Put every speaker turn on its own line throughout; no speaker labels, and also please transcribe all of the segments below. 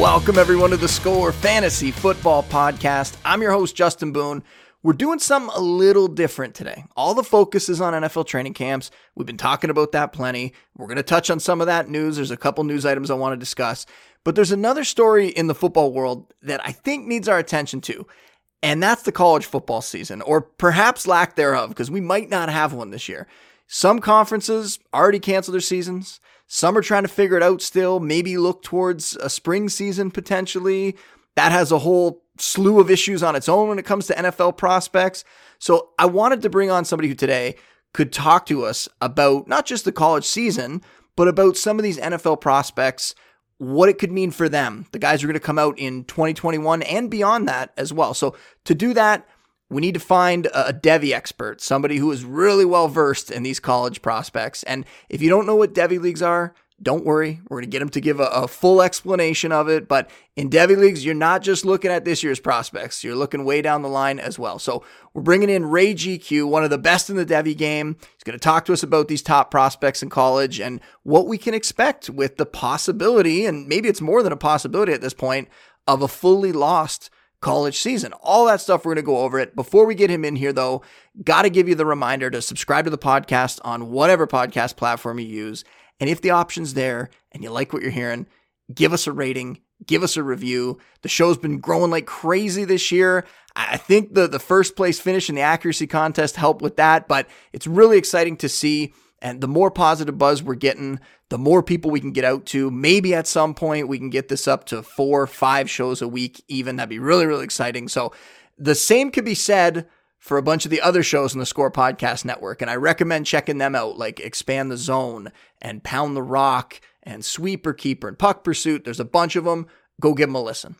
Welcome, everyone, to the Score Fantasy Football Podcast. I'm your host, Justin Boone. We're doing something a little different today. All the focus is on NFL training camps. We've been talking about that plenty. We're going to touch on some of that news. There's a couple news items I want to discuss. But there's another story in the football world that I think needs our attention too. And that's the college football season, or perhaps lack thereof, because we might not have one this year. Some conferences already canceled their seasons. Some are trying to figure it out still, maybe look towards a spring season potentially. That has a whole slew of issues on its own when it comes to NFL prospects. So I wanted to bring on somebody who today could talk to us about not just the college season, but about some of these NFL prospects, what it could mean for them. The guys are going to come out in 2021 and beyond that as well. So to do that, we need to find a Devy expert, somebody who is really well versed in these college prospects. And if you don't know what Devy leagues are, don't worry. We're going to get him to give a, a, full explanation of it. But in Devy leagues, you're not just looking at this year's prospects, you're looking way down the line as well. So we're bringing in Ray GQ, one of the best in the Devy game. He's going to talk to us about these top prospects in college and what we can expect with the possibility, and maybe it's more than a possibility at this point, of a fully lost college season. All that stuff, we're going to go over it. Before we get him in here, though, got to give you the reminder to subscribe to the podcast on whatever podcast platform you use. And if the option's there and you like what you're hearing, give us a rating, give us a review. The show's been growing like crazy this year. I think the, the first place finish in the accuracy contest helped with that, but it's really exciting to see. And the more positive buzz we're getting, the more people we can get out to. Maybe at some point we can get this up to four, five shows a week, even. That'd be really, really exciting. So the same could be said for a bunch of the other shows in the Score Podcast Network. And I recommend checking them out, like Expand the Zone and Pound the Rock and Sweeper Keeper and Puck Pursuit. There's a bunch of them. Go give them a listen.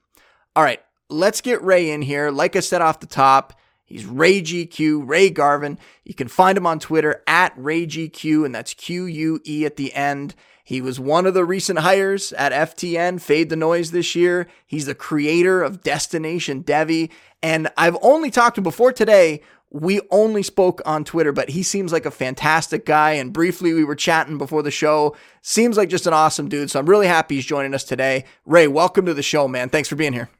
All right, let's get Ray in here. Like I said off the top, He's Ray GQ, Ray Garvin. You can find him on Twitter at Ray GQ, and that's Q U E at the end. He was one of the recent hires at FTN, Fade the Noise this year. He's the creator of Destination Devy. And I've only talked to him before today. We only spoke on Twitter, but he seems like a fantastic guy. And briefly, we were chatting before the show. Seems like just an awesome dude. So I'm really happy he's joining us today. Ray, welcome to the show, man. Thanks for being here.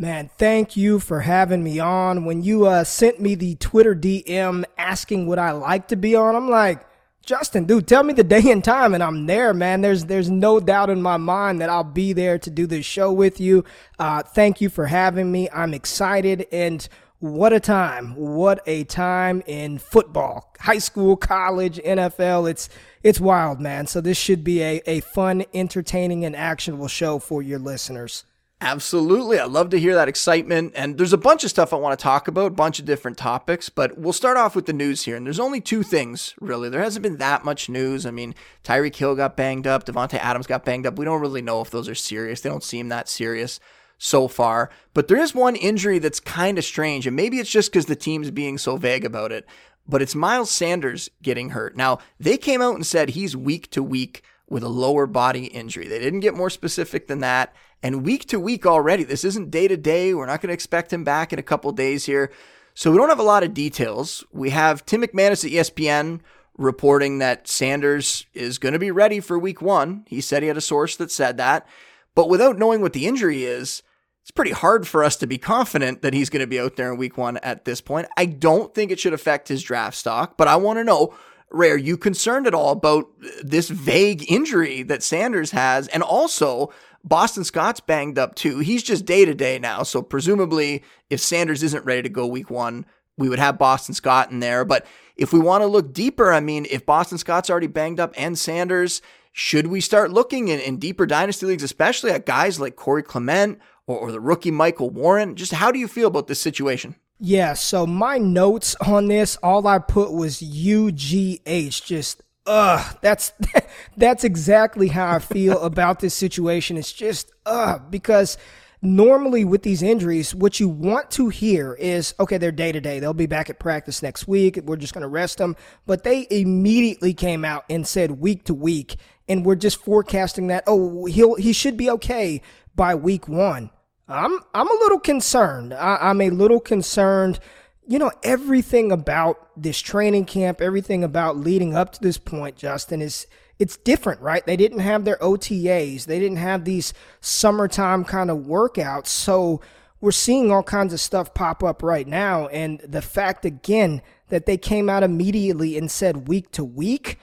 Man, thank you for having me on. When you uh, sent me the Twitter DM asking would I like to be on, I'm like, Justin, dude, tell me the day and time, and I'm there, man. There's there's no doubt in my mind that I'll be there to do this show with you. Uh, thank you for having me. I'm excited, and what a time! What a time in football, high school, college, NFL. It's it's wild, man. So this should be a, a fun, entertaining, and actionable show for your listeners.
Absolutely. I love to hear that excitement. And there's a bunch of stuff I want to talk about, a bunch of different topics, but we'll start off with the news here. And there's only two things, really. There hasn't been that much news. I mean, Tyreek Hill got banged up, Davante Adams got banged up. We don't really know if those are serious. They don't seem that serious so far. But there is one injury that's kind of strange, and maybe it's just because the team's being so vague about it. But it's Miles Sanders getting hurt. Now, they came out and said he's week to week with a lower body injury. They didn't get more specific than that. And week to week already, this isn't day to day. We're not going to expect him back in a couple days here. So we don't have a lot of details. We have Tim McManus at ESPN reporting that Sanders is going to be ready for week one. He said he had a source that said that. But without knowing what the injury is, it's pretty hard for us to be confident that he's going to be out there in week one at this point. I don't think it should affect his draft stock, but I want to know Ray, are you concerned at all about this vague injury that Sanders has? And also, Boston Scott's banged up too. He's just day to day now. So presumably, if Sanders isn't ready to go week one, we would have Boston Scott in there. But if we want to look deeper, I mean, if Boston Scott's already banged up and Sanders, should we start looking in, in deeper dynasty leagues, especially at guys like Corey Clement or, or the rookie Michael Warren? Just how do you feel about this situation?
Yeah, so my notes on this, all I put was UGH, just ugh, that's that's exactly how I feel about this situation. It's just ugh because normally with these injuries, what you want to hear is okay, they're day to day. They'll be back at practice next week. We're just going to rest them. But they immediately came out and said week to week, and we're just forecasting that oh he'll he should be okay by week one. I'm I'm a little concerned. I, I'm a little concerned you know, everything about this training camp, everything about leading up to this point, Justin, is it's different, right? They didn't have their OTAs. They didn't have these summertime kind of workouts. So we're seeing all kinds of stuff pop up right now. And the fact, again, that they came out immediately and said week to week,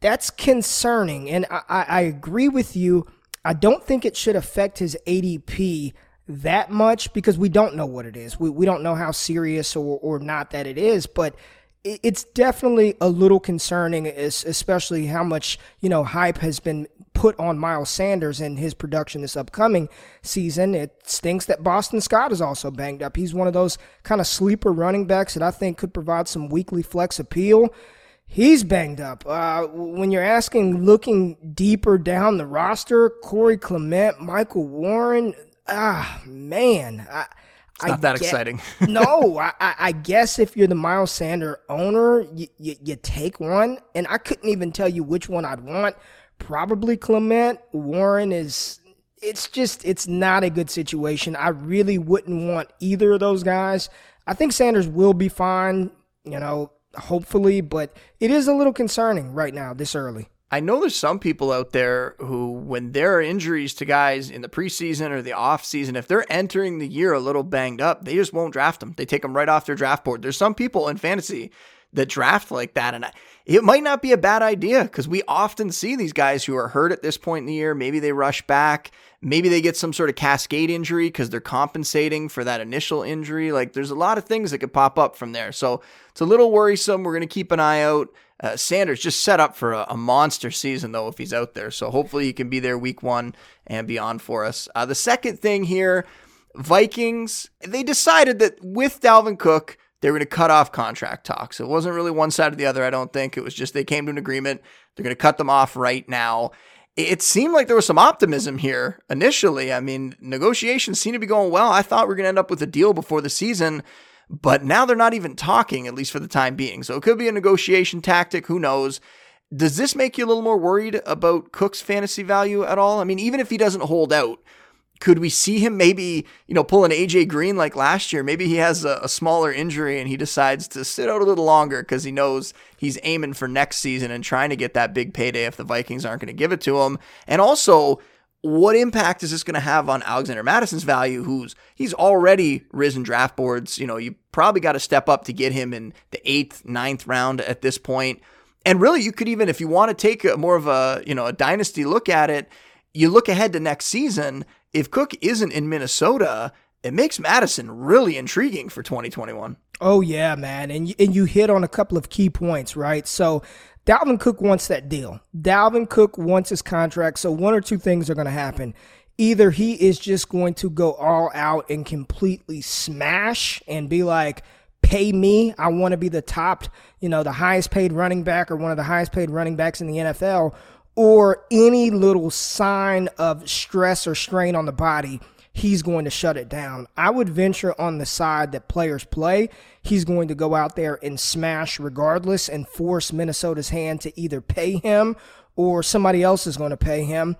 that's concerning. And I, I agree with you. I don't think it should affect his ADP that much because we don't know what it is. We, we don't know how serious or, or not that it is, but it's definitely a little concerning, especially how much, you know, hype has been put on Miles Sanders and his production this upcoming season. It stinks that Boston Scott is also banged up. He's one of those kind of sleeper running backs that I think could provide some weekly flex appeal. He's banged up. Uh, when you're asking, looking deeper down the roster, Corey Clement, Michael Warren, ah, man. I,
it's not I that get, exciting.
no, I, I, guess if you're the Miles Sander owner, you, you, you, take one. And I couldn't even tell you which one I'd want. Probably Clement. Warren is, it's just, it's not a good situation. I really wouldn't want either of those guys. I think Sanders will be fine. You know, hopefully, but it is a little concerning right now, this early.
I know there's some people out there who, when there are injuries to guys in the preseason or the off season, if they're entering the year a little banged up, they just won't draft them. They take them right off their draft board. There's some people in fantasy that draft like that, and it might not be a bad idea because we often see these guys who are hurt at this point in the year. Maybe they rush back. Maybe they get some sort of cascade injury because they're compensating for that initial injury. Like there's a lot of things that could pop up from there. So it's a little worrisome. We're going to keep an eye out. Uh, Sanders just set up for a, a, monster season, though, if he's out there. So hopefully he can be there week one and beyond for us. Uh, the second thing here Vikings, they decided that with Dalvin Cook, they were going to cut off contract talks. It wasn't really one side or the other, I don't think. It was just they came to an agreement. They're going to cut them off right now. It seemed like there was some optimism here initially. I mean, negotiations seem to be going well. I thought we are going to end up with a deal before the season, but now they're not even talking, at least for the time being. So it could be a negotiation tactic. Who knows? Does this make you a little more worried about Cook's fantasy value at all? I mean, even if he doesn't hold out, could we see him maybe, you know, pull an AJ Green like last year? Maybe he has a, a smaller injury and he decides to sit out a little longer because he knows he's aiming for next season and trying to get that big payday if the Vikings aren't going to give it to him. And also, what impact is this going to have on Alexander Mattison's value? Who's he's already risen draft boards. You know, you probably got to step up to get him in the eighth, ninth round at this point. And really, you could even, if you want to take a, more of a you know a dynasty look at it, you look ahead to next season if Cook isn't in Minnesota, it makes Mattison really intriguing for 2021.
Oh yeah, man, and and you hit on a couple of key points, right? So Dalvin Cook wants that deal. Dalvin Cook wants his contract. So one or two things are going to happen. Either he is just going to go all out and completely smash and be like, pay me. I want to be the top, you know, the highest paid running back or one of the highest paid running backs in the NFL or any little sign of stress or strain on the body, he's going to shut it down. I would venture on the side that players play. He's going to go out there and smash regardless and force Minnesota's hand to either pay him or somebody else is going to pay him.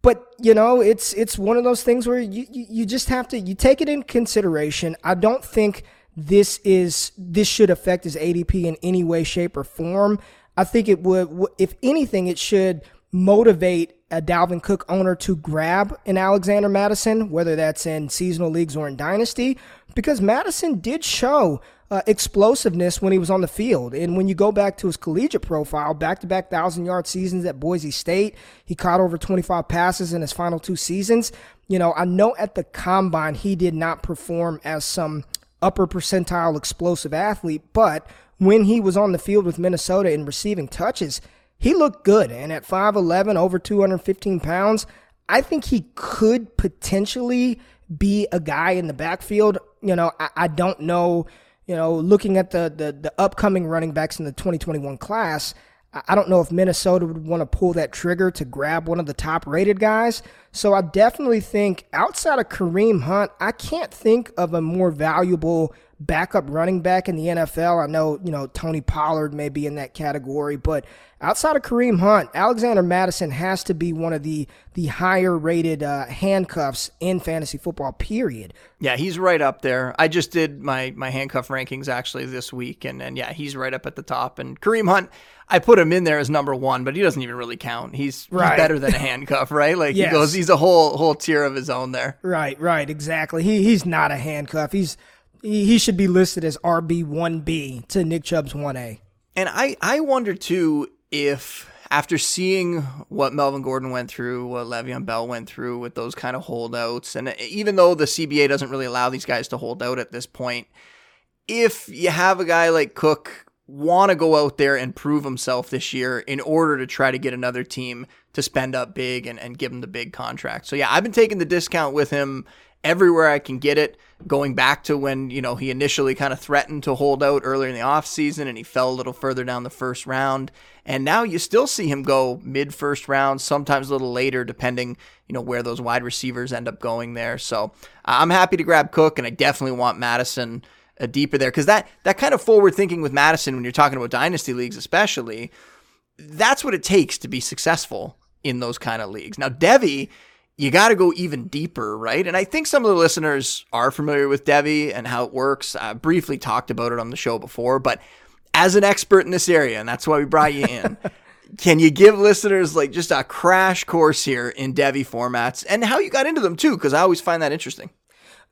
But you know, it's it's one of those things where you, you, just have to you take it in consideration. I don't think this is this should affect his ADP in any way, shape, or form. I think it would, if anything, it should motivate a Dalvin Cook owner to grab an Alexander Mattison, whether that's in seasonal leagues or in dynasty, because Mattison did show uh, explosiveness when he was on the field. And when you go back to his collegiate profile, back to back thousand yard seasons at Boise State, he caught over 25 passes in his final two seasons. You know, I know at the combine he did not perform as some upper percentile explosive athlete, but when he was on the field with Minnesota and receiving touches, he looked good. And at 5'11, over 215 pounds, I think he could potentially be a guy in the backfield. You know, I, I don't know, you know, looking at the, the, the upcoming running backs in the 2021 class, I don't know if Minnesota would want to pull that trigger to grab one of the top rated guys. So I definitely think outside of Kareem Hunt, I can't think of a more valuable backup running back in the NFL. I know, you know, Tony Pollard may be in that category, but outside of Kareem Hunt, Alexander Mattison has to be one of the the higher rated uh, handcuffs in fantasy football. Period.
Yeah, he's right up there. I just did my my handcuff rankings actually this week, and and yeah, he's right up at the top. And Kareem Hunt, I put him in there as number one, but he doesn't even really count. He's, right. he's better than a handcuff, right? Like yes. he goes, he's a whole whole tier of his own there.
Right, right, exactly. He he's not a handcuff. He's he, should be listed as RB one B to Nick Chubb's one A.
And I I wonder too if after seeing what Melvin Gordon went through, what Le'Veon Bell went through with those kind of holdouts, and even though the CBA doesn't really allow these guys to hold out at this point, if you have a guy like Cook want to go out there and prove himself this year in order to try to get another team to spend up big and, and give him the big contract. So yeah, I've been taking the discount with him everywhere I can get it. Going back to when, you know, he initially kind of threatened to hold out earlier in the offseason and he fell a little further down the first round. And now you still see him go mid first round, sometimes a little later, depending, you know, where those wide receivers end up going there. So I'm happy to grab Cook, and I definitely want Mattison uh, deeper there because that that kind of forward thinking with Mattison when you're talking about dynasty leagues, especially, that's what it takes to be successful in those kind of leagues. Now, Devy you got to go even deeper, right? And I think some of the listeners are familiar with Devy and how it works. I briefly talked about it on the show before, but as an expert in this area, and that's why we brought you in, can you give listeners like just a crash course here in Devy formats and how you got into them too? Because I always find that interesting.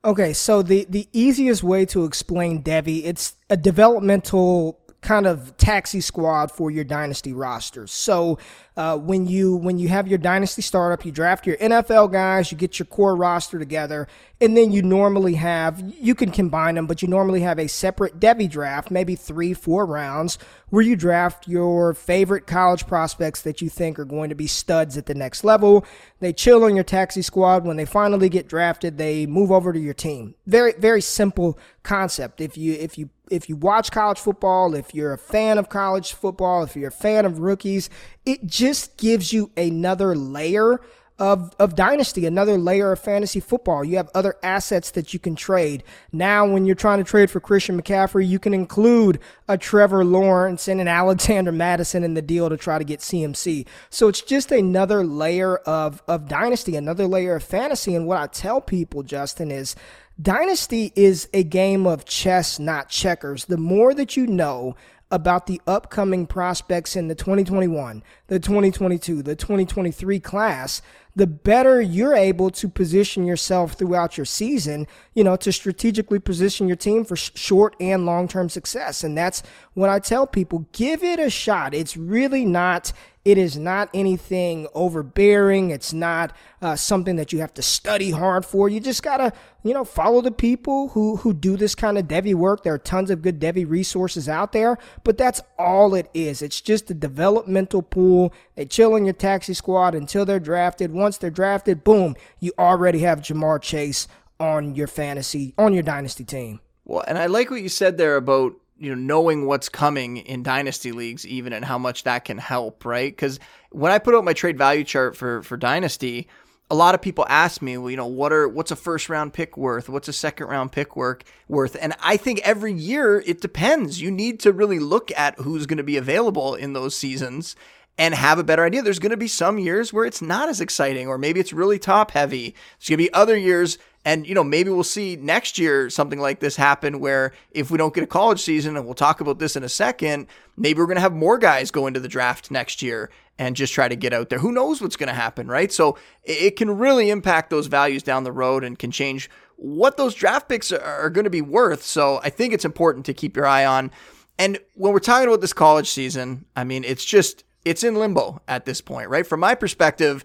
Okay, so the the easiest way to explain Devy, it's a developmental kind of taxi squad for your dynasty rosters. So uh, when you when you have your dynasty startup, you draft your NFL guys, you get your core roster together, and then you normally have you can combine them, but you normally have a separate Devy draft, maybe three, four rounds, where you draft your favorite college prospects that you think are going to be studs at the next level. They chill on your taxi squad. When they finally get drafted, they move over to your team. Very very simple concept. If you if you if you watch college football, if you're a fan of college football, if you're a fan of rookies, it just gives you another layer of, of dynasty, another layer of fantasy football. You have other assets that you can trade. Now, when you're trying to trade for Christian McCaffrey, you can include a Trevor Lawrence and an Alexander Mattison in the deal to try to get CMC. So it's just another layer of, of dynasty, another layer of fantasy. And what I tell people, Justin, is Dynasty is a game of chess, not checkers. The more that you know about the upcoming prospects in the 2021, the 2022, the 2023 class, the better you're able to position yourself throughout your season, you know, to strategically position your team for short and long term success. And that's what I tell people give it a shot. It's really not it is not anything overbearing. It's not uh, something that you have to study hard for. You just gotta, you know, follow the people who who do this kind of Devy work. There are tons of good Devy resources out there, but that's all it is. It's just a developmental pool. They chill in your taxi squad until they're drafted. Once they're drafted, boom, you already have Ja'Marr Chase on your fantasy on your dynasty team.
Well, and I like what you said there about you know knowing what's coming in dynasty leagues even and how much that can help right? Because when i put out my trade value chart for for dynasty a lot of people ask me well you know what are what's a first round pick worth? What's a second round pick work worth? And i think every year it depends. You need to really look at who's going to be available in those seasons and have a better idea. There's going to be some years where it's not as exciting, or maybe it's really top heavy. There's going to be other years and, you know, maybe we'll see next year something like this happen where if we don't get a college season, and we'll talk about this in a second, maybe we're going to have more guys go into the draft next year and just try to get out there. Who knows what's going to happen, right? So it can really impact those values down the road and can change what those draft picks are going to be worth. So I think it's important to keep your eye on. And when we're talking about this college season, I mean, it's just, it's in limbo at this point, right? From my perspective,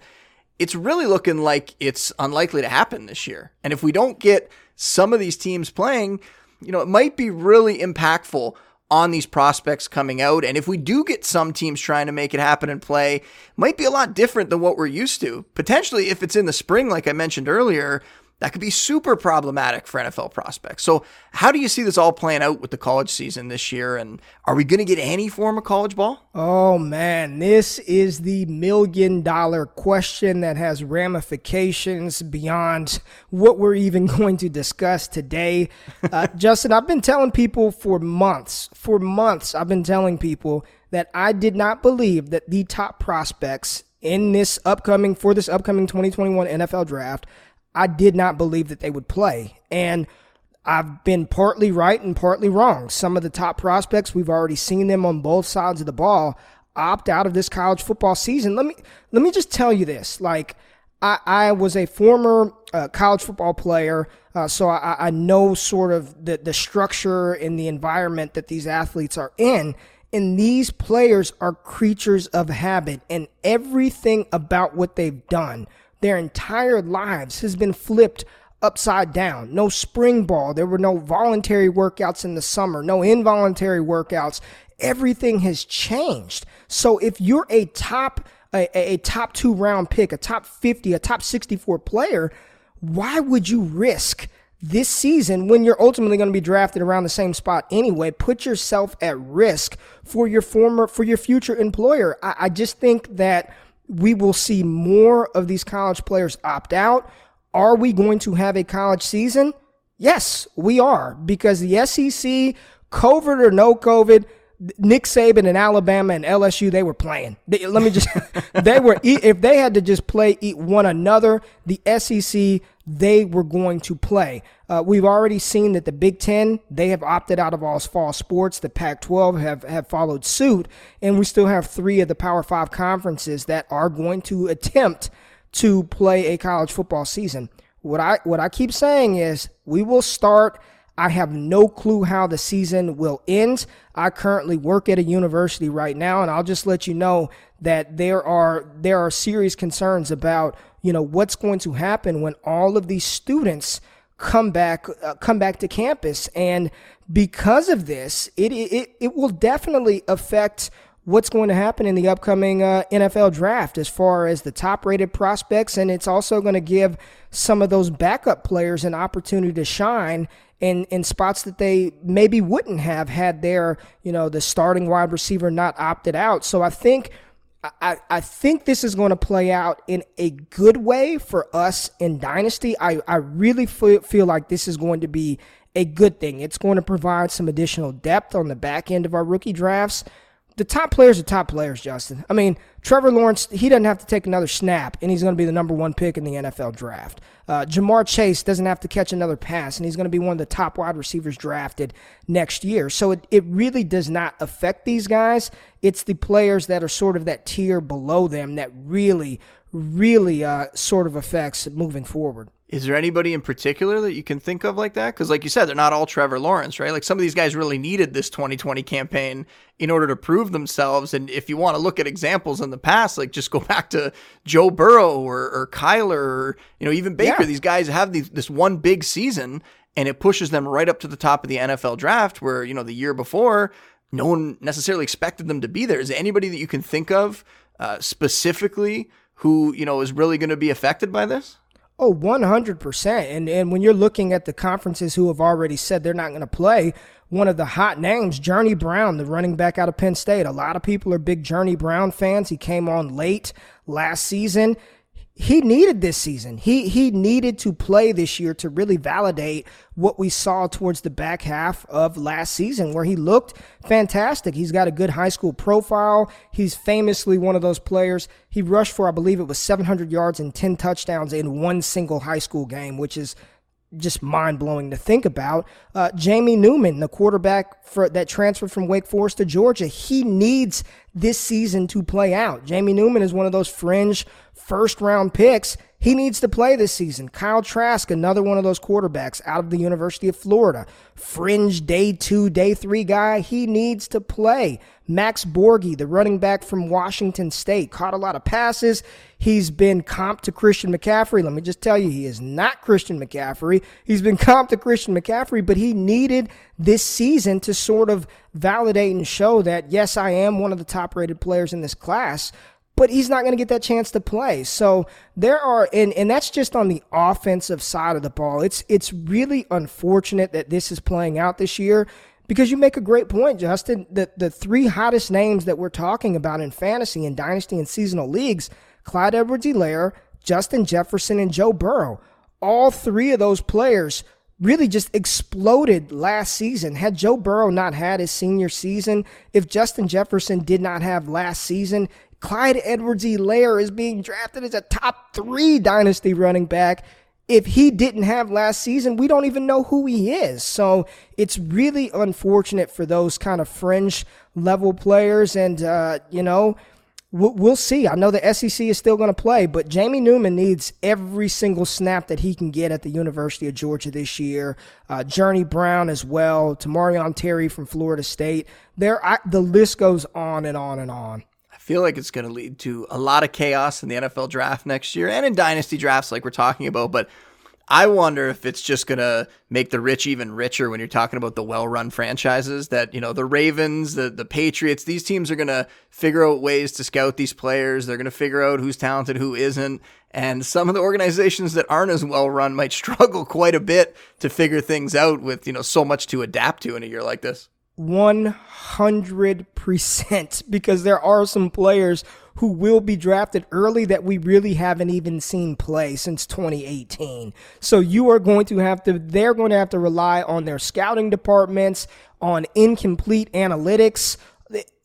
it's really looking like it's unlikely to happen this year. And if we don't get some of these teams playing, you know, it might be really impactful on these prospects coming out. And if we do get some teams trying to make it happen and play, might be a lot different than what we're used to. Potentially, if it's in the spring, like I mentioned earlier, that could be super problematic for NFL prospects. So, how do you see this all playing out with the college season this year? And are we going to get any form of college ball?
Oh, man, this is the million dollar question that has ramifications beyond what we're even going to discuss today. Uh, Justin, I've been telling people for months, for months, I've been telling people that I did not believe that the top prospects in this upcoming, for this upcoming 2021 NFL draft, I did not believe that they would play. And I've been partly right and partly wrong. Some of the top prospects, we've already seen them on both sides of the ball opt out of this college football season. Let me let me just tell you this. Like I, I was a former uh, college football player, uh, so I, I know sort of the, the structure and the environment that these athletes are in. And these players are creatures of habit, and everything about what they've done their entire lives has been flipped upside down. No spring ball. There were no voluntary workouts in the summer, no involuntary workouts. Everything has changed. So if you're a top a, a top 2 round pick, a top 50, a top 64 player, why would you risk this season when you're ultimately going to be drafted around the same spot anyway? Put yourself at risk for your former for your future employer. I, I just think that we will see more of these college players opt out. Are we going to have a college season? Yes, we are because the SEC, COVID or no COVID, Nick Saban and Alabama and LSU, they were playing. They, let me just, they were, if they had to just play eat one another, the SEC, they were going to play. Uh, we've already seen that the Big Ten, they have opted out of all fall sports. The Pac 12 have, have followed suit. And we still have three of the Power Five conferences that are going to attempt to play a college football season. What I, what I keep saying is we will start I have no clue how the season will end. I currently work at a university right now, and I'll just let you know that there are there are serious concerns about you know what's going to happen when all of these students come back uh, come back to campus, and because of this, it it it will definitely affect what's going to happen in the upcoming uh, NFL draft as far as the top rated prospects. And it's also going to give some of those backup players an opportunity to shine in in spots that they maybe wouldn't have had their you know the starting wide receiver not opted out. So I think. I, I think this is going to play out in a good way for us in Dynasty. I, I really feel, feel like this is going to be a good thing. It's going to provide some additional depth on the back end of our rookie drafts the top players are top players, Justin. I mean, Trevor Lawrence, he doesn't have to take another snap, and he's going to be the number one pick in the NFL draft. Uh, Ja'Marr Chase doesn't have to catch another pass, and he's going to be one of the top wide receivers drafted next year. So it, it really does not affect these guys. It's the players that are sort of that tier below them that really, really uh, sort of affects moving forward.
Is there anybody in particular that you can think of like that? Because, like you said, they're not all Trevor Lawrence, right? Like some of these guys really needed this 2020 campaign in order to prove themselves. And if you want to look at examples in the past, like just go back to Joe Burrow or, or Kyler or, you know, even Baker. Yeah. These guys have these, this one big season and it pushes them right up to the top of the NFL draft where, you know, the year before, no one necessarily expected them to be there. Is there anybody that you can think of uh, specifically who, you know, is really going to be affected by this?
Oh, 100%. And and when you're looking at the conferences who have already said they're not going to play, one of the hot names, Journey Brown, the running back out of Penn State. A lot of people are big Journey Brown fans. He came on late last season he needed this season. He he needed to play this year to really validate what we saw towards the back half of last season where he looked fantastic. He's got a good high school profile. He's famously one of those players. He rushed for I believe it was 700 yards and 10 touchdowns in one single high school game, which is just mind blowing to think about. Uh, Jamie Newman, the quarterback for that transferred from Wake Forest to Georgia, he needs this season to play out. Jamie Newman is one of those fringe first round picks. He needs to play this season. Kyle Trask, another one of those quarterbacks out of the University of Florida, fringe day two, day three guy. He needs to play. Max Borghi, the running back from Washington State, caught a lot of passes. He's been comped to Christian McCaffrey. Let me just tell you, he is not Christian McCaffrey. He's been comped to Christian McCaffrey, but he needed this season to sort of validate and show that, yes, I am one of the top rated players in this class. but he's not going to get that chance to play. So there are, and, and that's just on the offensive side of the ball. It's, it's really unfortunate that this is playing out this year because you make a great point, Justin. The, the three hottest names that we're talking about in fantasy and dynasty and seasonal leagues, Clyde Edwards-Helaire, Justin Jefferson, and Joe Burrow. All three of those players really just exploded last season. Had Joe Burrow not had his senior season, if Justin Jefferson did not have last season, Clyde Edwards-Helaire is being drafted as a top three dynasty running back. If he didn't have last season, we don't even know who he is. So it's really unfortunate for those kind of fringe level players. And, uh, you know, we'll see. I know the SEC is still going to play, but Jamie Newman needs every single snap that he can get at the University of Georgia this year. Uh, Journey Brown as well, Tamorrion Terry from Florida State. There, I, the list goes on and on and on.
Feel like it's going to lead to a lot of chaos in the NFL draft next year and in dynasty drafts, like we're talking about. But I wonder if it's just going to make the rich even richer when you're talking about the well-run franchises that, you know, the Ravens, the the Patriots, these teams are going to figure out ways to scout these players. They're going to figure out who's talented, who isn't. And some of the organizations that aren't as well run might struggle quite a bit to figure things out with, you know, so much to adapt to in a year like this.
100% because there are some players who will be drafted early that we really haven't even seen play since 2018. So you are going to have to, they're going to have to rely on their scouting departments, on incomplete analytics.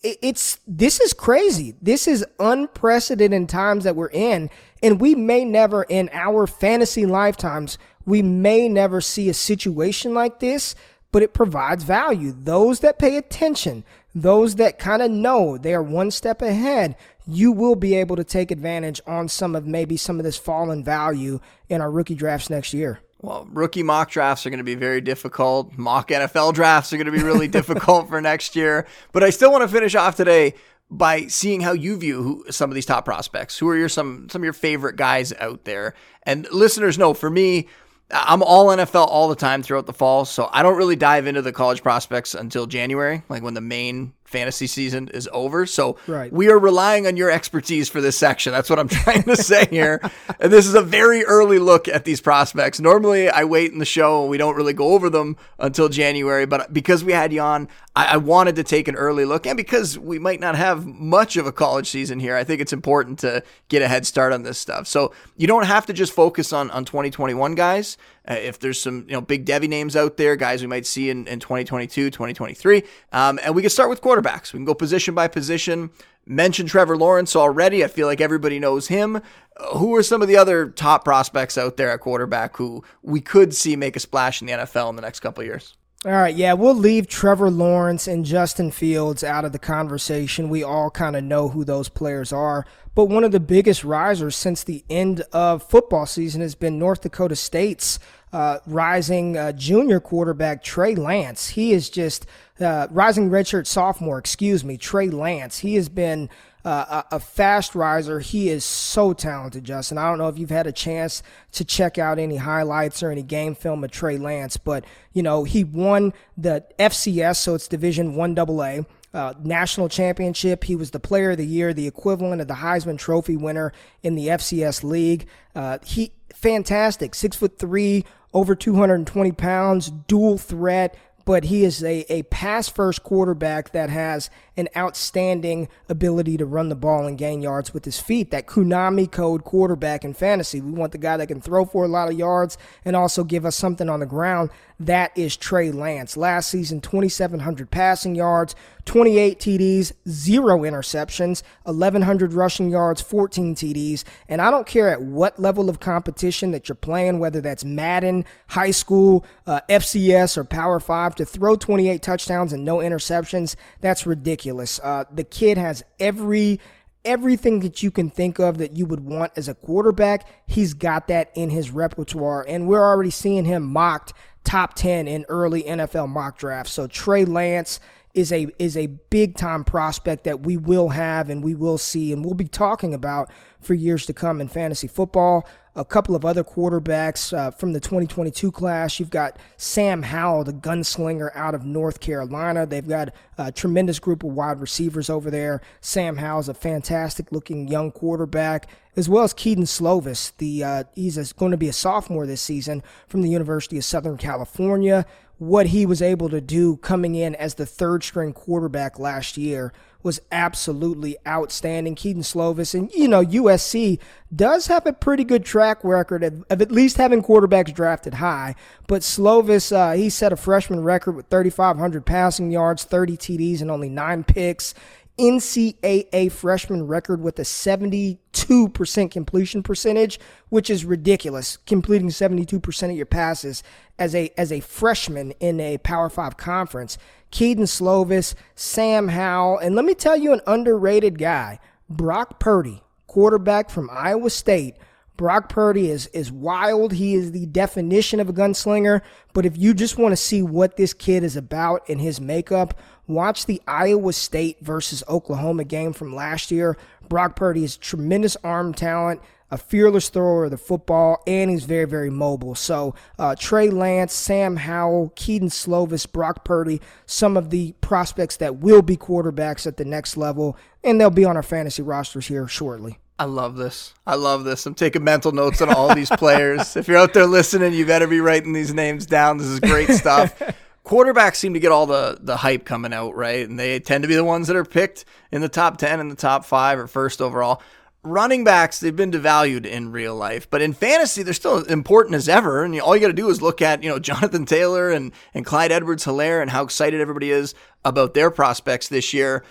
It's, this is crazy. This is unprecedented in times that we're in. And we may never, in our fantasy lifetimes, we may never see a situation like this but it provides value. Those that pay attention, those that kind of know they are one step ahead, you will be able to take advantage on some of maybe some of this fallen value in our rookie drafts next year.
Well, rookie mock drafts are going to be very difficult. Mock NFL drafts are going to be really difficult for next year. But I still want to finish off today by seeing how you view who, some of these top prospects. Who are your some some of your favorite guys out there? And listeners know for me, I'm all NFL all the time throughout the fall, so I don't really dive into the college prospects until January, like when the main fantasy season is over. So right. we are relying on your expertise for this section. That's what I'm trying to say here. and this is a very early look at these prospects. Normally, I wait in the show and we don't really go over them until January, but because we had you on, I, I wanted to take an early look. And because we might not have much of a college season here, I think it's important to get a head start on this stuff. So you don't have to just focus on, on 2021 guys. Uh, if there's some you know big Devy names out there, guys we might see in, in 2022, 2023, um, and we can start with quarterbacks. We can go position by position. Mention Trevor Lawrence already. I feel like everybody knows him. Uh, who are some of the other top prospects out there at quarterback who we could see make a splash in the NFL in the next couple years?
All right, yeah, we'll leave Trevor Lawrence and Justin Fields out of the conversation. We all kind of know who those players are. But one of the biggest risers since the end of football season has been North Dakota State's uh, rising uh, junior quarterback, Trey Lance. He is just uh, rising redshirt sophomore, excuse me, Trey Lance. He has been uh, a, a, fast riser. He is so talented, Justin. I don't know if you've had a chance to check out any highlights or any game film of Trey Lance, but you know he won the FCS, so it's Division One AA. Uh, national championship. He was the player of the year, the equivalent of the Heisman Trophy winner in the FCS league. Uh, he fantastic, six foot three, over 220 pounds, dual threat, but he is a, a pass first quarterback that has an outstanding ability to run the ball and gain yards with his feet. That Konami code quarterback in fantasy. We want the guy that can throw for a lot of yards and also give us something on the ground. That is Trey Lance. Last season, 2,700 passing yards, 28 TDs, zero interceptions, 1,100 rushing yards, 14 TDs. And I don't care at what level of competition that you're playing, whether that's Madden, high school, uh, FCS, or Power 5, to throw 28 touchdowns and no interceptions, that's ridiculous. Uh, the kid has every everything that you can think of that you would want as a quarterback, he's got that in his repertoire. And we're already seeing him mocked top 10 in early NFL mock drafts. So Trey Lance is a is a big time prospect that we will have and we will see and we'll be talking about for years to come in fantasy football. A couple of other quarterbacks uh, from the 2022 class. You've got Sam Howell, the gunslinger out of North Carolina. They've got a tremendous group of wide receivers over there. Sam Howell's a fantastic looking young quarterback, as well as Kedon Slovis. The uh, he's a, going to be a sophomore this season from the University of Southern California. What he was able to do coming in as the third string quarterback last year was absolutely outstanding. Kedon Slovis, and you know, USC does have a pretty good track record of, of at least having quarterbacks drafted high. But Slovis, uh, he set a freshman record with 3,500 passing yards, 30 TDs, and only nine picks. NCAA freshman record with a 72% completion percentage, which is ridiculous. Completing 72% of your passes as a as a freshman in a Power 5 conference. Kedon Slovis, Sam Howell, and let me tell you an underrated guy, Brock Purdy, quarterback from Iowa State. Brock Purdy is is wild. He is the definition of a gunslinger. But if you just want to see what this kid is about in his makeup, watch the Iowa State versus Oklahoma game from last year. Brock Purdy is tremendous arm talent a fearless thrower of the football, and he's very, very mobile. So uh, Trey Lance, Sam Howell, Kedon Slovis, Brock Purdy, some of the prospects that will be quarterbacks at the next level, and they'll be on our fantasy rosters here shortly.
I love this. I love this. I'm taking mental notes on all these players. if you're out there listening, you better be writing these names down. This is great stuff. Quarterbacks seem to get all the the hype coming out, right? And they tend to be the ones that are picked in the top 10 and the top 5 or first overall running backs they've been devalued in real life but in fantasy they're still important as ever and all you got to do is look at you know jonathan taylor and, and clyde edwards helaire and how excited everybody is about their prospects this year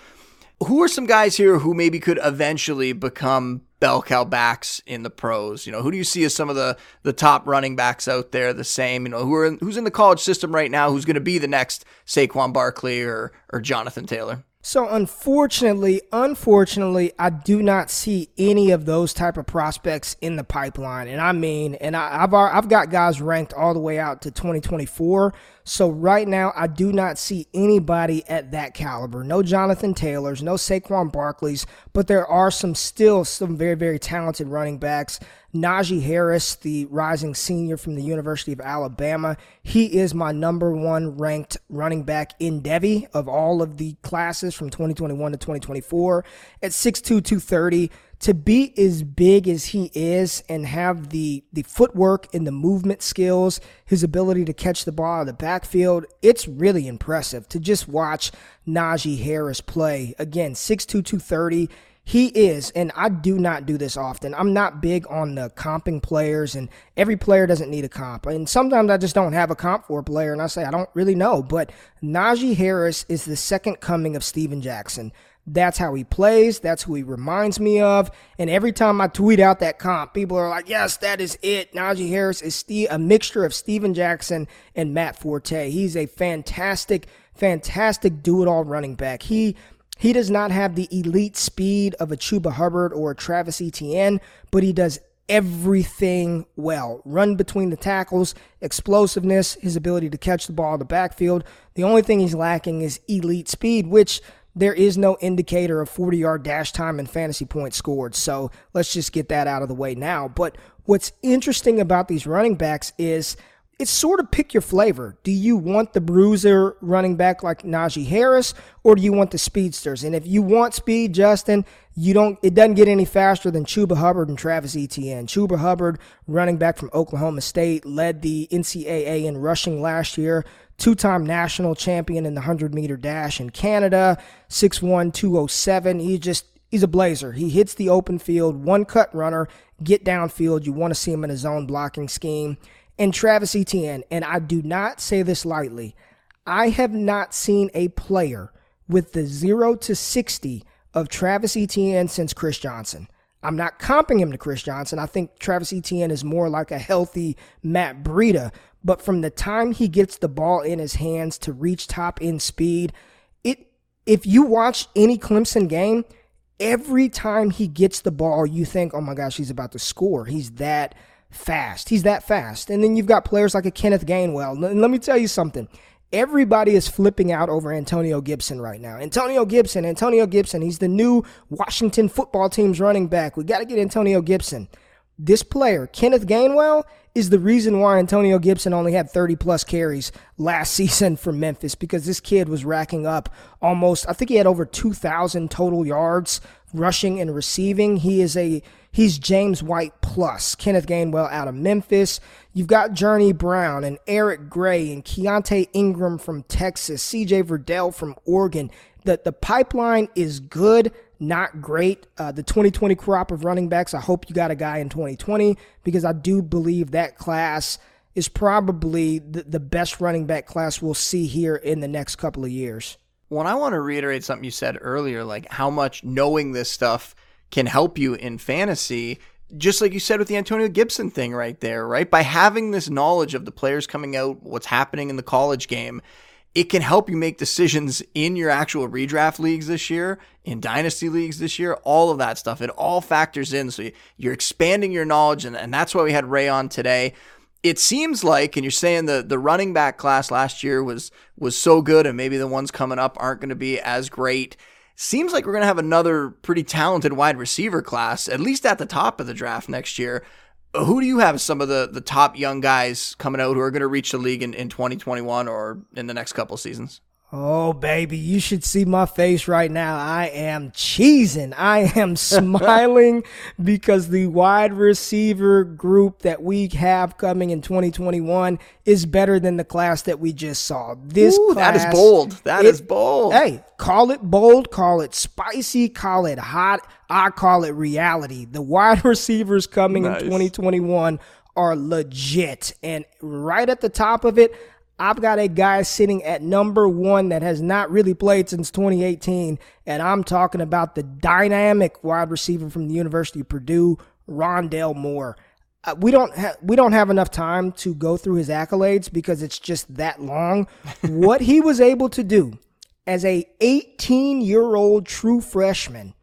who are some guys here who maybe could eventually become bell cow backs in the pros? You know who do you see as some of the the top running backs out there the same? You know who are in, who's in the college system right now who's going to be the next Saquon Barkley or or Jonathan Taylor
so unfortunately, unfortunately, I do not see any of those type of prospects in the pipeline. And I mean, and I, have I've got guys ranked all the way out to 2024. So right now, I do not see anybody at that caliber. No Jonathan Taylors, no Saquon Barkleys, but there are some still some very very talented running backs. Najee Harris, the rising senior from the University of Alabama, he is my number one ranked running back in Devy of all of the classes from 2021 to 2024 at 6'2", 230 to be as big as he is and have the the footwork and the movement skills, his ability to catch the ball out of the backfield, it's really impressive to just watch Najee Harris play. Again, 6'2", 230. He is, and I do not do this often. I'm not big on the comping players, and every player doesn't need a comp. And sometimes I just don't have a comp for a player, and I say I don't really know. But Najee Harris is the second coming of Steven Jackson. That's how he plays. That's who he reminds me of. And every time I tweet out that comp, people are like, yes, that is it. Najee Harris is a mixture of Steven Jackson and Matt Forte. He's a fantastic, fantastic do it all running back. He he does not have the elite speed of a Chuba Hubbard or a Travis Etienne, but he does everything well. Run between the tackles, explosiveness, his ability to catch the ball in the backfield. The only thing he's lacking is elite speed, which there is no indicator of 40 yard dash time and fantasy points scored. So let's just get that out of the way now. But what's interesting about these running backs is it's sort of pick your flavor. Do you want the bruiser running back like Najee Harris, or do you want the speedsters? And if you want speed, Justin, you don't. It doesn't get any faster than Chuba Hubbard and Travis Etienne. Chuba Hubbard, running back from Oklahoma State, led the NCAA in rushing last year. Two-time national champion in the 100 meter dash in Canada. 6'1", 207. He just he's a blazer. He hits the open field, one cut runner, get downfield. You want to see him in a zone blocking scheme and Travis Etienne, and I do not say this lightly, I have not seen a player with the 0 to 60 of Travis Etienne since Chris Johnson. I'm not comping him to Chris Johnson. I think Travis Etienne is more like a healthy Matt Breida. But from the time he gets the ball in his hands to reach top end speed, it if you watch any Clemson game, every time he gets the ball, you think, oh my gosh, he's about to score. He's that fast. He's that fast. And then you've got players like a Kenneth Gainwell. And let me tell you something. Everybody is flipping out over Antonio Gibson right now. Antonio Gibson, Antonio Gibson, he's the new Washington football team's running back. We got to get Antonio Gibson. This player, Kenneth Gainwell, is the reason why Antonio Gibson only had 30 plus carries last season for Memphis because this kid was racking up almost, I think he had over 2,000 total yards rushing and receiving. He is a, he's James White plus. Kenneth Gainwell out of Memphis. You've got Journey Brown and Eric Gray and Keaontay Ingram from Texas, CJ Verdell from Oregon. The, the pipeline is good not great. Uh, the 2020 crop of running backs, I hope you got a guy in 2020 because I do believe that class is probably the, the best running back class we'll see here in the next couple of years.
Well, I want to reiterate something you said earlier, like how much knowing this stuff can help you in fantasy. Just like you said with the Antonio Gibson thing right there, right? By having this knowledge of the players coming out, what's happening in the college game, it can help you make decisions in your actual redraft leagues this year, in dynasty leagues this year, all of that stuff. It all factors in. So you're expanding your knowledge, and, and that's why we had Ray on today. It seems like, and you're saying the, the running back class last year was was so good, and maybe the ones coming up aren't going to be as great. Seems like we're going to have another pretty talented wide receiver class, at least at the top of the draft next year who do you have some of the, the top young guys coming out who are going to reach the league in, in 2021 or in the next couple seasons?
Oh, baby, you should see my face right now. I am cheesing. I am smiling because the wide receiver group that we have coming in 2021 is better than the class that we just saw. This
Ooh,
class,
that is bold. That
it,
is bold.
Hey, call it bold, call it spicy, call it hot. I call it reality. The wide receivers coming nice. in 2021 are legit. And right at the top of it, I've got a guy sitting at number one that has not really played since 2018, and I'm talking about the dynamic wide receiver from the University of Purdue, Rondale Moore. Uh, we don't ha- we don't have enough time to go through his accolades because it's just that long. what he was able to do as a 18 year old true freshman,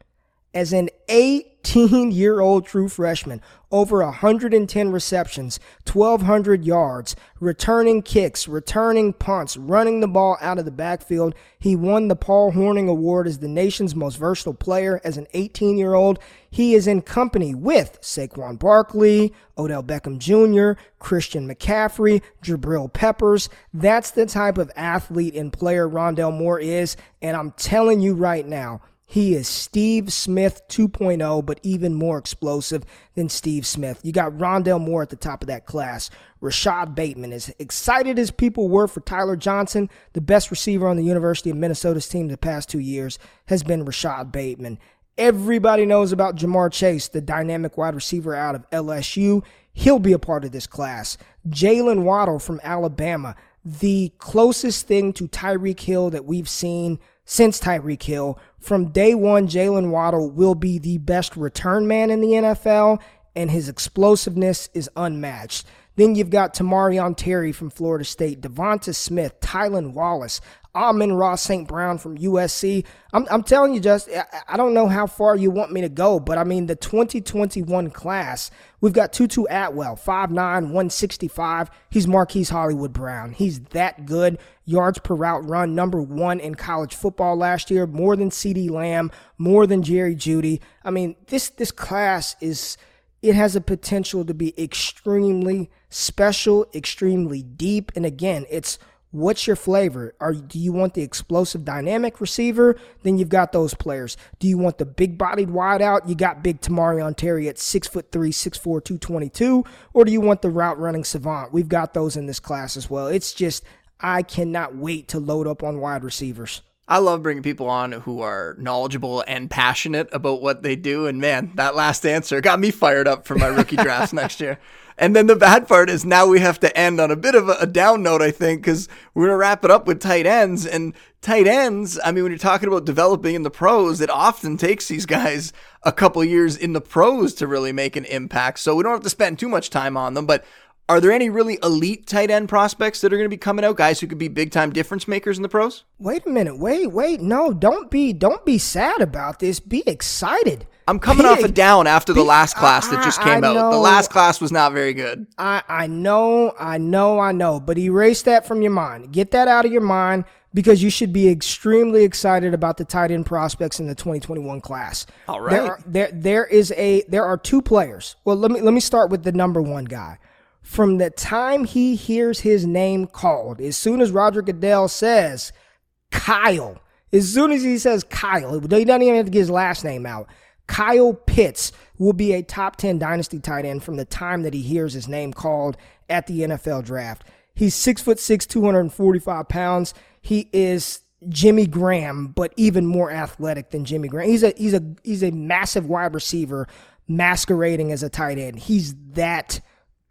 as an 18 year old true freshman, over 110 receptions, 1,200 yards, returning kicks, returning punts, running the ball out of the backfield. He won the Paul Hornung Award as the nation's most versatile player as an 18 year old. He is in company with Saquon Barkley, Odell Beckham Jr., Christian McCaffrey, Jabril Peppers. That's the type of athlete and player Rondale Moore is. And I'm telling you right now, he is Steve Smith 2.0, but even more explosive than Steve Smith. You got Rondale Moore at the top of that class. Rashod Bateman, as excited as people were for Tyler Johnson, the best receiver on the University of Minnesota's team the past two years has been Rashod Bateman. Everybody knows about Ja'Marr Chase, the dynamic wide receiver out of LSU. He'll be a part of this class. Jaylen Waddle from Alabama, the closest thing to Tyreek Hill that we've seen since Tyreek Hill. From day one, Jaylen Waddle will be the best return man in the NFL, and his explosiveness is unmatched. Then you've got Tamorrion Terry from Florida State, Devonta Smith, Tylan Wallace, Amon-Ra St. Brown from USC. I'm, I'm telling you, just I, I don't know how far you want me to go, but I mean, the 2021 class, we've got Tutu Atwell, 5'9, 165. He's Marquise Hollywood Brown. He's that good. Yards per route run, number one in college football last year, more than CeeDee Lamb, more than Jerry Jeudy. I mean, this this class is it has a potential to be extremely special, extremely deep, and again, it's What's your flavor? Are do you want the explosive dynamic receiver? Then you've got those players. Do you want the big bodied wideout? You got big Tamorrion Terry at six foot three, six four, two twenty two. Or do you want the route running savant? We've got those in this class as well. It's just I cannot wait to load up on wide receivers.
I love bringing people on who are knowledgeable and passionate about what they do. And man, that last answer got me fired up for my rookie drafts next year. And then the bad part is now we have to end on a bit of a, a down note, I think, because we're going to wrap it up with tight ends. And tight ends, I mean, when you're talking about developing in the pros, it often takes these guys a couple years in the pros to really make an impact. So we don't have to spend too much time on them. But Are there any really elite tight end prospects that are going to be coming out? Guys who could be big time difference makers in the pros?
Wait a minute. Wait, wait. No, don't be don't be sad about this. Be excited.
I'm coming
be,
off a down after the last class that just came
I
out.
know,
The last class was not very good.
I I know, I know, I know. But erase that from your mind. Get that out of your mind because you should be extremely excited about the tight end prospects in the 2021 class.
All right.
There, are, there, there is a there are two players. Well, let me let me start with the number one guy. From the time he hears his name called, as soon as Roger Goodell says Kyle, as soon as he says Kyle, he doesn't even have to get his last name out. Kyle Pitts will be a top 10 dynasty tight end from the time that he hears his name called at the NFL draft. He's six foot six, 245 pounds. He is Jimmy Graham, but even more athletic than Jimmy Graham. He's a he's a he's a massive wide receiver masquerading as a tight end. He's that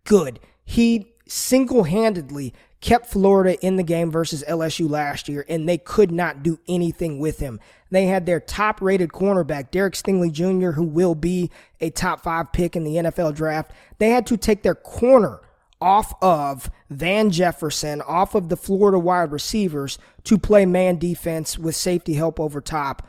good. He single-handedly kept Florida in the game versus LSU last year, and they could not do anything with him. They had their top rated cornerback, Derek Stingley Jr., who will be a top five pick in the NFL draft. They had to take their corner off of Van Jefferson, off of the Florida wide receivers to play man defense with safety help over top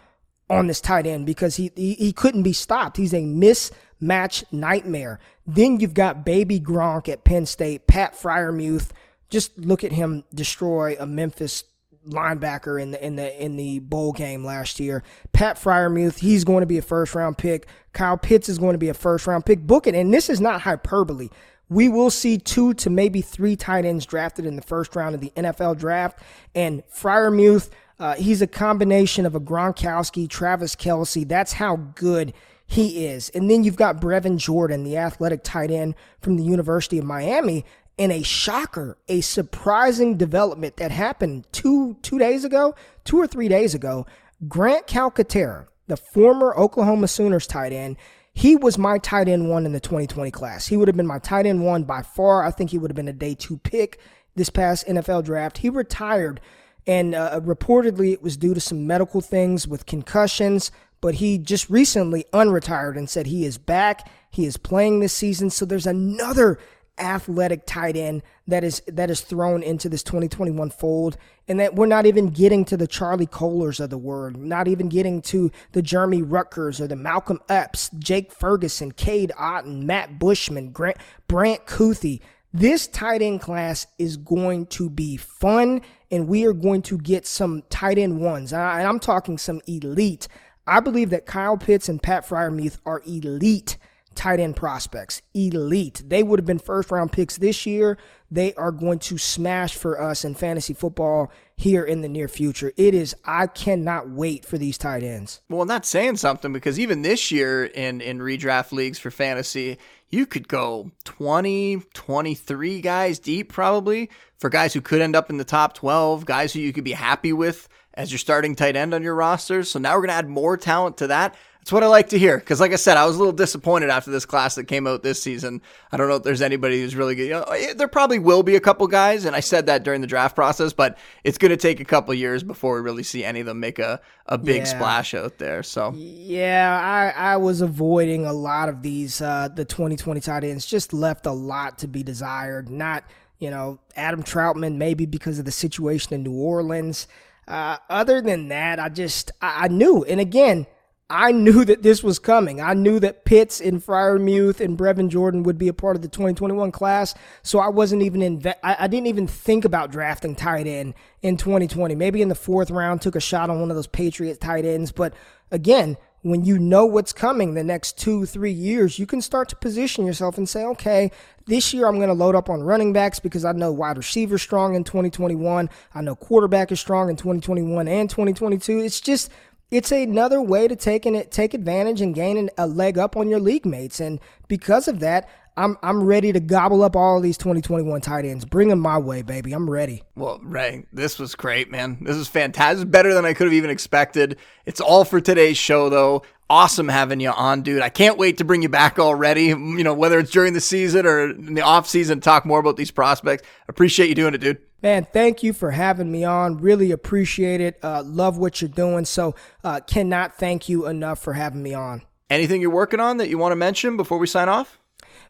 on this tight end because he, he, he couldn't be stopped. He's a mismatch nightmare. Then you've got baby Gronk at Penn State, Pat Freiermuth. Just look at him destroy a Memphis linebacker in the in the in the bowl game last year. Pat Freiermuth, he's going to be a first round pick. Kyle Pitts is going to be a first round pick. Book it, and this is not hyperbole. We will see two to maybe three tight ends drafted in the first round of the NFL draft. And Freiermuth, uh, he's a combination of a Gronkowski, Travis Kelce. That's how good he is. And then you've got Brevin Jordan, the athletic tight end from the University of Miami. And a shocker, a surprising development that happened two two days ago, two or three days ago. Grant Calcaterra, the former Oklahoma Sooners tight end, he was my tight end one in the 2020 class. He would have been my tight end one by far. I think he would have been a day two pick this past NFL draft. He retired, and uh, reportedly it was due to some medical things with concussions. But he just recently unretired and said he is back. He is playing this season. So there's another athletic tight end that is that is thrown into this 2021 fold and that we're not even getting to the Charlie Kolars of the world, not even getting to the Jeremy Ruckerts or the Malcolm Epps, Jake Ferguson, Cade Otton, Matt Bushman, Grant, Brant Kuithe. This tight end class is going to be fun and we are going to get some tight end ones. And I'm talking some elite. I believe that Kyle Pitts and Pat Freiermuth are elite tight end prospects. Elite. They would have been first round picks this year. They are going to smash for us in fantasy football here in the near future. It is, I cannot wait for these tight ends.
Well, that's saying something because even this year in, in redraft leagues for fantasy, you could go 20, 23 guys deep probably for guys who could end up in the top 12, guys who you could be happy with as your starting tight end on your roster. So now we're going to add more talent to that. That's what I like to hear. Because, like I said, I was a little disappointed after this class that came out this season. I don't know if there's anybody who's really good. You know, there probably will be a couple guys, and I said that during the draft process, but it's going to take a couple years before we really see any of them make a, a big
Yeah.
splash out there. So,
Yeah, I, I was avoiding a lot of these. Uh, the 2020 tight ends just left a lot to be desired. Not, you know, Adam Trautman, maybe because of the situation in New Orleans. Uh, other than that, I just, I, I knew. And again, I knew that this was coming. I knew that Pitts and Freiermuth and Brevin Jordan would be a part of the 2021 class. So I wasn't even in, I, I didn't even think about drafting tight end in 2020. Maybe in the fourth round, took a shot on one of those Patriots tight ends. But again, when you know what's coming the next two, three years, you can start to position yourself and say, okay, this year I'm going to load up on running backs because I know wide receiver strong in 2021. I know quarterback is strong in 2021 and 2022. It's just, it's another way to take an, take advantage and gain an, a leg up on your league mates. And because of that, I'm I'm ready to gobble up all these 2021 tight ends. Bring them my way, baby. I'm ready.
well, Ray, this was great, man. This is fantastic. Better than I could have even expected. It's all for today's show, though. Awesome having you on, dude. I can't wait to bring you back already. You know, whether it's during the season or in the off season, talk more about these prospects. Appreciate you doing it, dude.
Man, thank you for having me on. Really appreciate it. Uh, love what you're doing. So, uh, cannot thank you enough for having me on.
Anything you're working on that you want to mention before we sign off?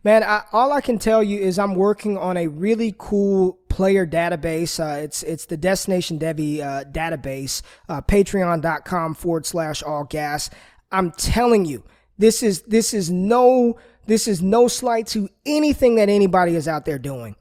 Man, I, all I can tell you is I'm working on a really cool player database. Uh, it's it's the Destination Devy uh, database, uh, patreon.com forward slash all gas. I'm telling you, this is this is no this is no slight to anything that anybody is out there doing.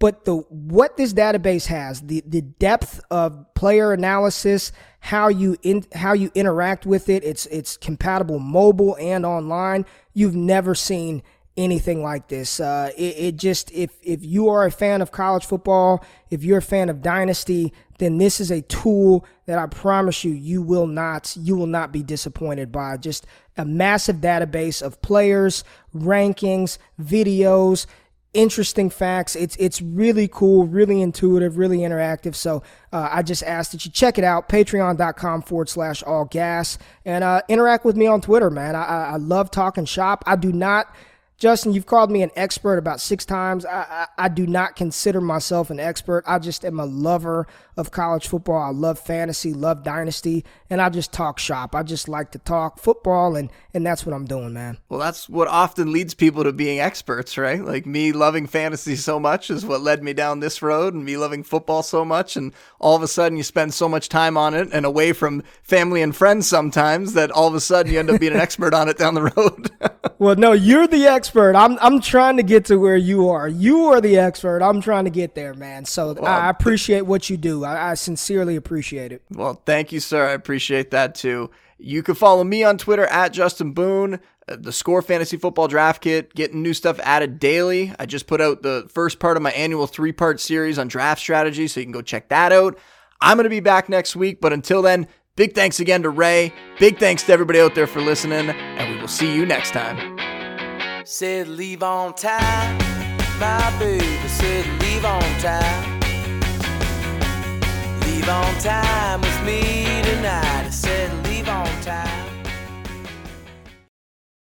But the what this database has, the, the depth of player analysis, how you in, how you interact with it, it's it's compatible mobile and online. You've never seen anything like this. Uh, it, it, just if if you are a fan of college football, if you're a fan of Dynasty, then this is a tool that I promise you you will not you will not be disappointed by. Just a massive database of players, rankings, videos, interesting facts. It's it's really cool, really intuitive, really interactive. So uh, I just ask that you check it out. Patreon.com forward slash all gas and uh, interact with me on Twitter, man. I, I love talking shop. I do not Justin, you've called me an expert about six times. I, I, I, do not consider myself an expert. I just am a lover of college football. I love fantasy, love dynasty, and I just talk shop. I just like to talk football, and, and that's what I'm doing, man.
Well, that's what often leads people to being experts, right? Like me loving fantasy so much is what led me down this road, and me loving football so much. And all of a sudden, you spend so much time on it and away from family and friends sometimes that all of a sudden you end up being an expert on it down the road.
well, no, you're the expert expert. I'm I'm trying to get to where you are. You are the expert. I'm trying to get there, man. So well, I appreciate what you do. I, I sincerely appreciate it.
Well, thank you, sir. I appreciate that too. You can follow me on Twitter at Justin Boone. Uh, the Score Fantasy Football Draft Kit, getting new stuff added daily. I just put out the first part of my annual three part series on draft strategy, so you can go check that out. I'm going to be back next week, but until then, big thanks again to Ray. Big thanks to everybody out there for listening, and we will see you next time. Said leave on time. My baby said leave on time. Leave on time with me tonight. I said leave on time.